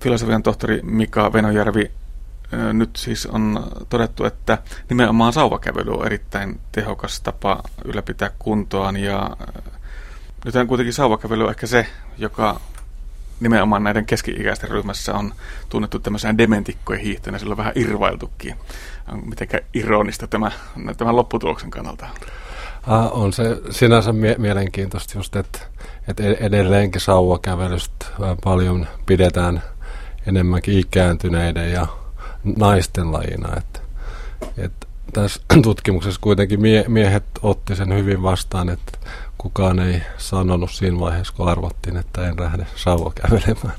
filosofian tohtori Mika Venojärvi, nyt siis on todettu, että nimenomaan sauvakävely on erittäin tehokas tapa ylläpitää kuntoaan ja nyt on kuitenkin sauvakävely ehkä se, joka nimenomaan näiden keski-ikäisten ryhmässä on tunnettu tämmöisenä dementikkojen hiihtönä, sillä on vähän irvailtukin. Mitenkä ironista tämä, tämän lopputuloksen kannalta Uh, on se sinänsä mie- mielenkiintoista just, että, että edelleenkin sauvakävelystä paljon pidetään enemmänkin ikääntyneiden ja naisten lajina. Että, että tässä tutkimuksessa kuitenkin mie- miehet otti sen hyvin vastaan, että kukaan ei sanonut siinä vaiheessa, kun arvottiin, että en lähde sauvakävelemään.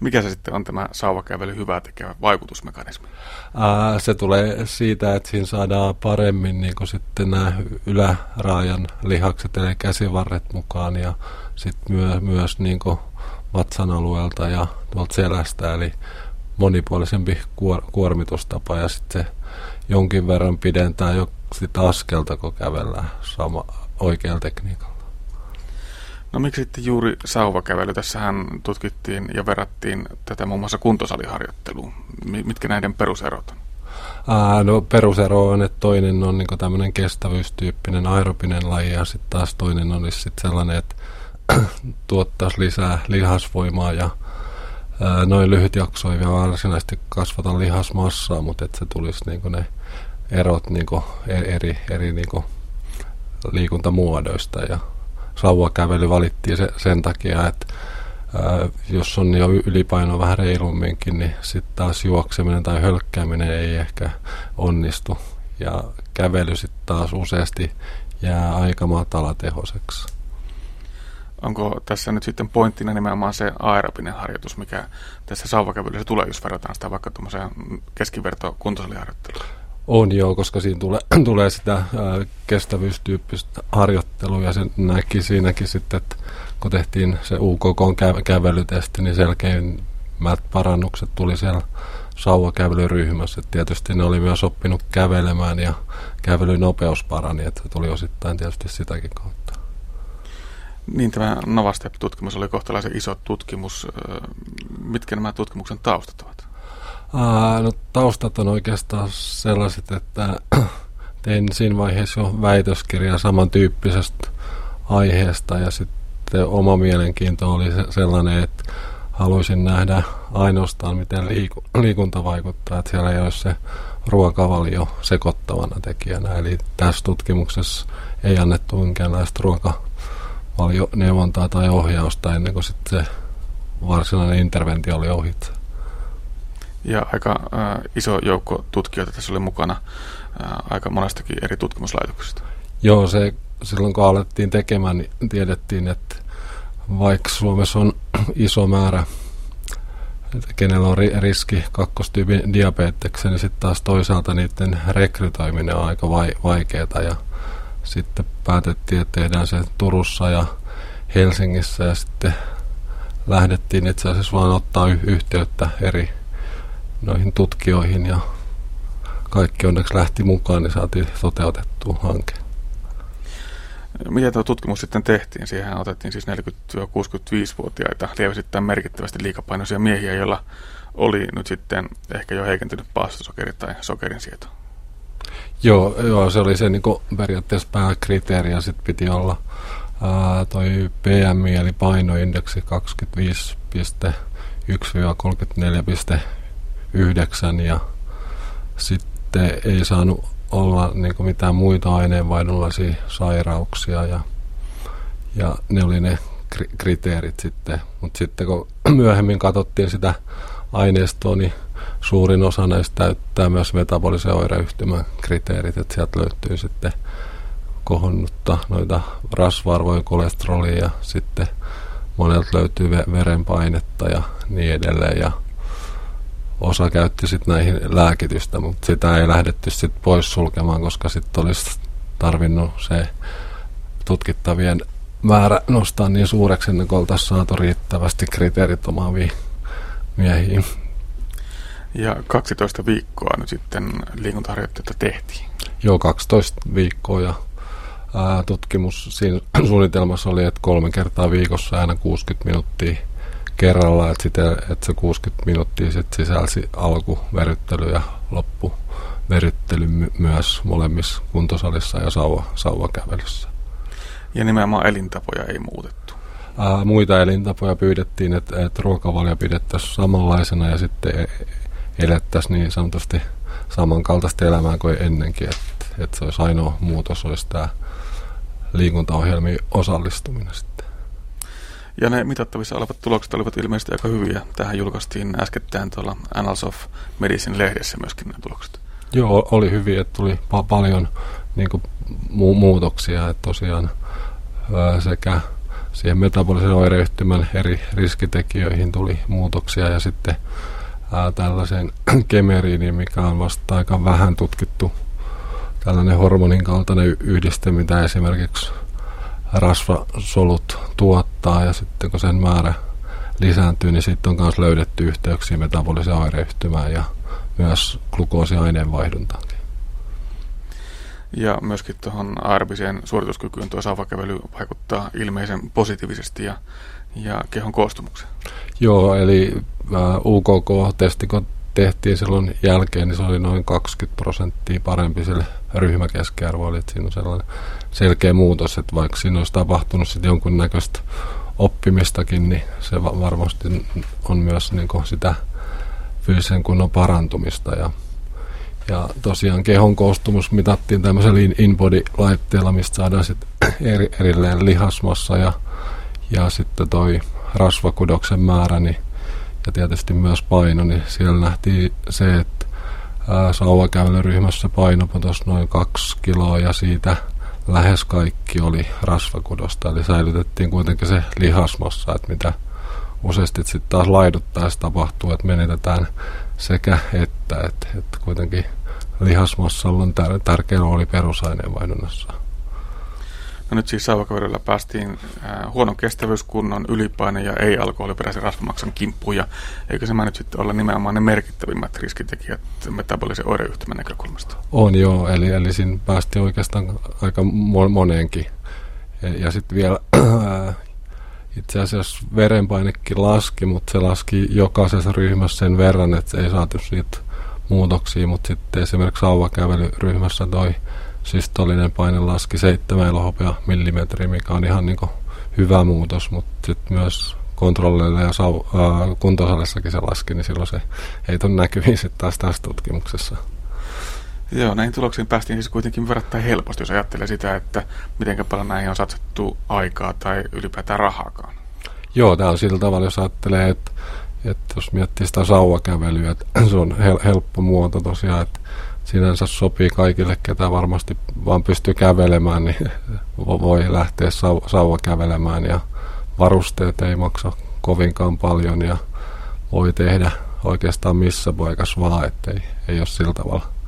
Mikä se sitten on tämä sauvakävely hyvää tekevä vaikutusmekanismi? Ää, se tulee siitä, että siinä saadaan paremmin niin sitten nämä yläraajan lihakset, eli käsivarret mukaan ja sitten myö, myös niin vatsan alueelta ja tuolta selästä, eli monipuolisempi kuor, kuormitustapa ja sitten se jonkin verran pidentää jo sitä askelta, kun kävellään sama, oikealla tekniikalla. No miksi sitten juuri sauvakävely? Tässähän tutkittiin ja verrattiin tätä muun muassa kuntosaliharjoitteluun. Mitkä näiden peruserot on? Ää, no perusero on, että toinen on niin tämmöinen kestävyystyyppinen aerobinen laji ja sitten taas toinen on sit sellainen, että tuottaisi lisää lihasvoimaa ja noin lyhyt jakso ei vielä varsinaisesti kasvata lihasmassaa, mutta että se tulisi niin ne erot niin eri, eri niin liikuntamuodoista ja sauvakävely valittiin se, sen takia, että ää, jos on jo ylipaino vähän reilumminkin, niin sitten taas juokseminen tai hölkkääminen ei ehkä onnistu. Ja kävely sitten taas useasti jää aika matalatehoiseksi. Onko tässä nyt sitten pointtina nimenomaan se aerobinen harjoitus, mikä tässä sauvakävelyssä tulee, jos verrataan sitä vaikka tuommoiseen keskiverto kuntosaliharjoitteluun? On joo, koska siinä tulee, tulee sitä ää, kestävyystyyppistä harjoittelua ja se näki siinäkin sitten, että kun tehtiin se UKK kä- kävelytesti, niin selkeimmät parannukset tuli siellä sauvakävelyryhmässä. Et tietysti ne oli myös oppinut kävelemään ja kävelynopeus parani, että se tuli osittain tietysti sitäkin kautta. Niin, tämä Novastep-tutkimus oli kohtalaisen iso tutkimus. Mitkä nämä tutkimuksen taustat ovat? Ää, no, taustat on oikeastaan sellaiset, että tein siinä vaiheessa jo väitöskirjaa samantyyppisestä aiheesta ja sitten oma mielenkiinto oli sellainen, että haluaisin nähdä ainoastaan, miten liiku, liikunta vaikuttaa, että siellä ei ole se ruokavalio sekoittavana tekijänä. Eli tässä tutkimuksessa ei annettu minkäänlaista ruokavalioneuvontaa tai ohjausta ennen kuin sitten se varsinainen interventio oli ohitse. Ja aika äh, iso joukko tutkijoita tässä oli mukana äh, aika monestakin eri tutkimuslaitoksista. Joo, se silloin kun alettiin tekemään, niin tiedettiin, että vaikka Suomessa on iso määrä, että kenellä on riski kakkostyypin diabeteksen, niin sitten taas toisaalta niiden rekrytoiminen on aika vaikeaa. Ja sitten päätettiin, että tehdään se Turussa ja Helsingissä ja sitten lähdettiin itse asiassa vaan ottaa yhteyttä eri noihin tutkijoihin ja kaikki onneksi lähti mukaan, niin saatiin toteutettua hanke. Miten tuo tutkimus sitten tehtiin? Siihen otettiin siis 40-65-vuotiaita lieväsittäin merkittävästi liikapainoisia miehiä, joilla oli nyt sitten ehkä jo heikentynyt paastosokeri tai sokerin sieto. Joo, joo, se oli se niin periaatteessa pääkriteeri ja sitten piti olla ää, toi PMI eli painoindeksi 25,1-34,1 yhdeksän ja sitten ei saanut olla niin kuin mitään muita aineenvaihdunlaisia sairauksia ja, ja ne oli ne kriteerit sitten. Mutta sitten kun myöhemmin katsottiin sitä aineistoa, niin suurin osa näistä täyttää myös metabolisen oireyhtymän kriteerit, että sieltä löytyy sitten kohonnutta noita rasva-arvoja, kolesterolia ja sitten monelta löytyy verenpainetta ja niin edelleen. Ja osa käytti sitten näihin lääkitystä, mutta sitä ei lähdetty sitten pois sulkemaan, koska sitten olisi tarvinnut se tutkittavien määrä nostaa niin suureksi, ennen kuin oltaisiin saatu riittävästi kriteerit omaavia miehiä. Ja 12 viikkoa nyt sitten liikuntaharjoitteita tehtiin. Joo, 12 viikkoa ja ää, tutkimus siinä suunnitelmassa oli, että kolme kertaa viikossa aina 60 minuuttia kerralla, että, sitten, että se 60 minuuttia sit sisälsi alkuveryttely ja loppuveryttely my- myös molemmissa kuntosalissa ja sauva, sauvakävelyssä. Ja nimenomaan elintapoja ei muutettu. Ää, muita elintapoja pyydettiin, että, että ruokavalio pidettäisiin samanlaisena ja sitten e-, elettäisiin niin sanotusti samankaltaista elämää kuin ennenkin, että, että se olisi ainoa muutos, olisi tämä liikuntaohjelmiin osallistuminen sitten. Ja ne mitattavissa olevat tulokset olivat ilmeisesti aika hyviä. Tähän julkaistiin äskettäin tuolla Annals of Medicine-lehdessä myöskin nämä tulokset. Joo, oli hyviä, että tuli pa- paljon niin kuin, mu- muutoksia, että tosiaan ää, sekä siihen metabolisen oireyhtymän eri riskitekijöihin tuli muutoksia ja sitten ää, tällaiseen kemeriiniin, mikä on vasta aika vähän tutkittu tällainen hormonin kaltainen yhdiste, mitä esimerkiksi rasvasolut tuottaa ja sitten kun sen määrä lisääntyy, niin sitten on myös löydetty yhteyksiä metaboliseen oireyhtymään ja myös glukoosiaineenvaihduntaan. Ja myöskin tuohon aerobiseen suorituskykyyn tuo sauvakävely vaikuttaa ilmeisen positiivisesti ja, ja kehon koostumukseen. Joo, eli äh, UKK-testi kun tehtiin silloin jälkeen, niin se oli noin 20 prosenttia parempi sille ryhmäkeskiarvoille. Että siinä on sellainen selkeä muutos, että vaikka siinä olisi tapahtunut sitten jonkunnäköistä oppimistakin, niin se varmasti on myös niin sitä fyysisen kunnon parantumista. Ja, ja tosiaan kehon koostumus mitattiin tämmöisellä InBody-laitteella, mistä saadaan sitten eri, erilleen lihasmassa ja, ja sitten toi rasvakudoksen määrä, niin ja tietysti myös paino, niin siellä nähtiin se, että sauvakävelyryhmässä paino putosi noin kaksi kiloa ja siitä lähes kaikki oli rasvakudosta, eli säilytettiin kuitenkin se lihasmassa, että mitä useasti sitten taas laiduttaessa tapahtuu, että menetetään sekä että, että, että kuitenkin lihasmassalla on tär- tärkeä rooli perusaineenvaihdunnassa. No nyt siis saavakaudella päästiin äh, huonon kestävyyskunnon, ylipaine ja ei-alkoholiperäisen rasvamaksan kimppuun. Ja eikö se nyt sitten olla nimenomaan ne merkittävimmät riskitekijät metabolisen oireyhtymän näkökulmasta? On joo, eli, eli siinä päästiin oikeastaan aika moneenkin. Ja, ja sitten vielä äh, itse asiassa verenpainekin laski, mutta se laski jokaisessa ryhmässä sen verran, että ei saatu siitä muutoksia, mutta sitten esimerkiksi sauvakävelyryhmässä toi systolinen paine laski 7 elohopea millimetriä, mikä on ihan niin hyvä muutos, mutta sitten myös kontrolleille ja sau, äh, se laski, niin silloin se ei tule näkyviin sitten taas tässä tutkimuksessa. Joo, näihin tuloksiin päästiin siis kuitenkin verrattain helposti, jos ajattelee sitä, että miten paljon näihin on satsattu aikaa tai ylipäätään rahaakaan. Joo, tämä on sillä tavalla, jos ajattelee, että, että jos miettii sitä sauvakävelyä, että se on hel- helppo muoto tosiaan, että sinänsä sopii kaikille, ketä varmasti vaan pystyy kävelemään, niin voi lähteä sau- sauva kävelemään ja varusteet ei maksa kovinkaan paljon ja voi tehdä oikeastaan missä paikassa vaan, ettei ei ole sillä tavalla.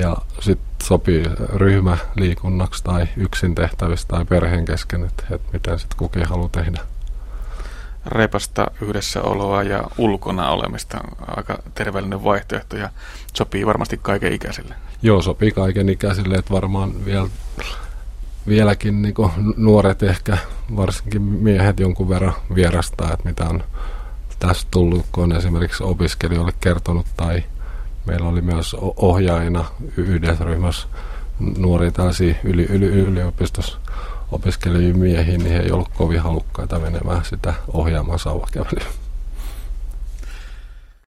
Ja sitten sopii ryhmäliikunnaksi tai yksin tehtävistä tai perheen kesken, että, että miten sitten kukin haluaa tehdä repasta yhdessäoloa ja ulkona olemista aika terveellinen vaihtoehto ja sopii varmasti kaiken ikäisille. Joo, sopii kaiken ikäisille, että varmaan vielä, vieläkin niin nuoret ehkä, varsinkin miehet jonkun verran vierastaa, että mitä on tästä tullut, kun on esimerkiksi opiskelijoille kertonut tai meillä oli myös ohjaajina yhdessä ryhmässä nuoria tällaisia yli, yli, yliopistossa opiskelijoihin miehiin, niin he ei ollut kovin halukkaita menemään sitä ohjaamaan sauvakävelyä.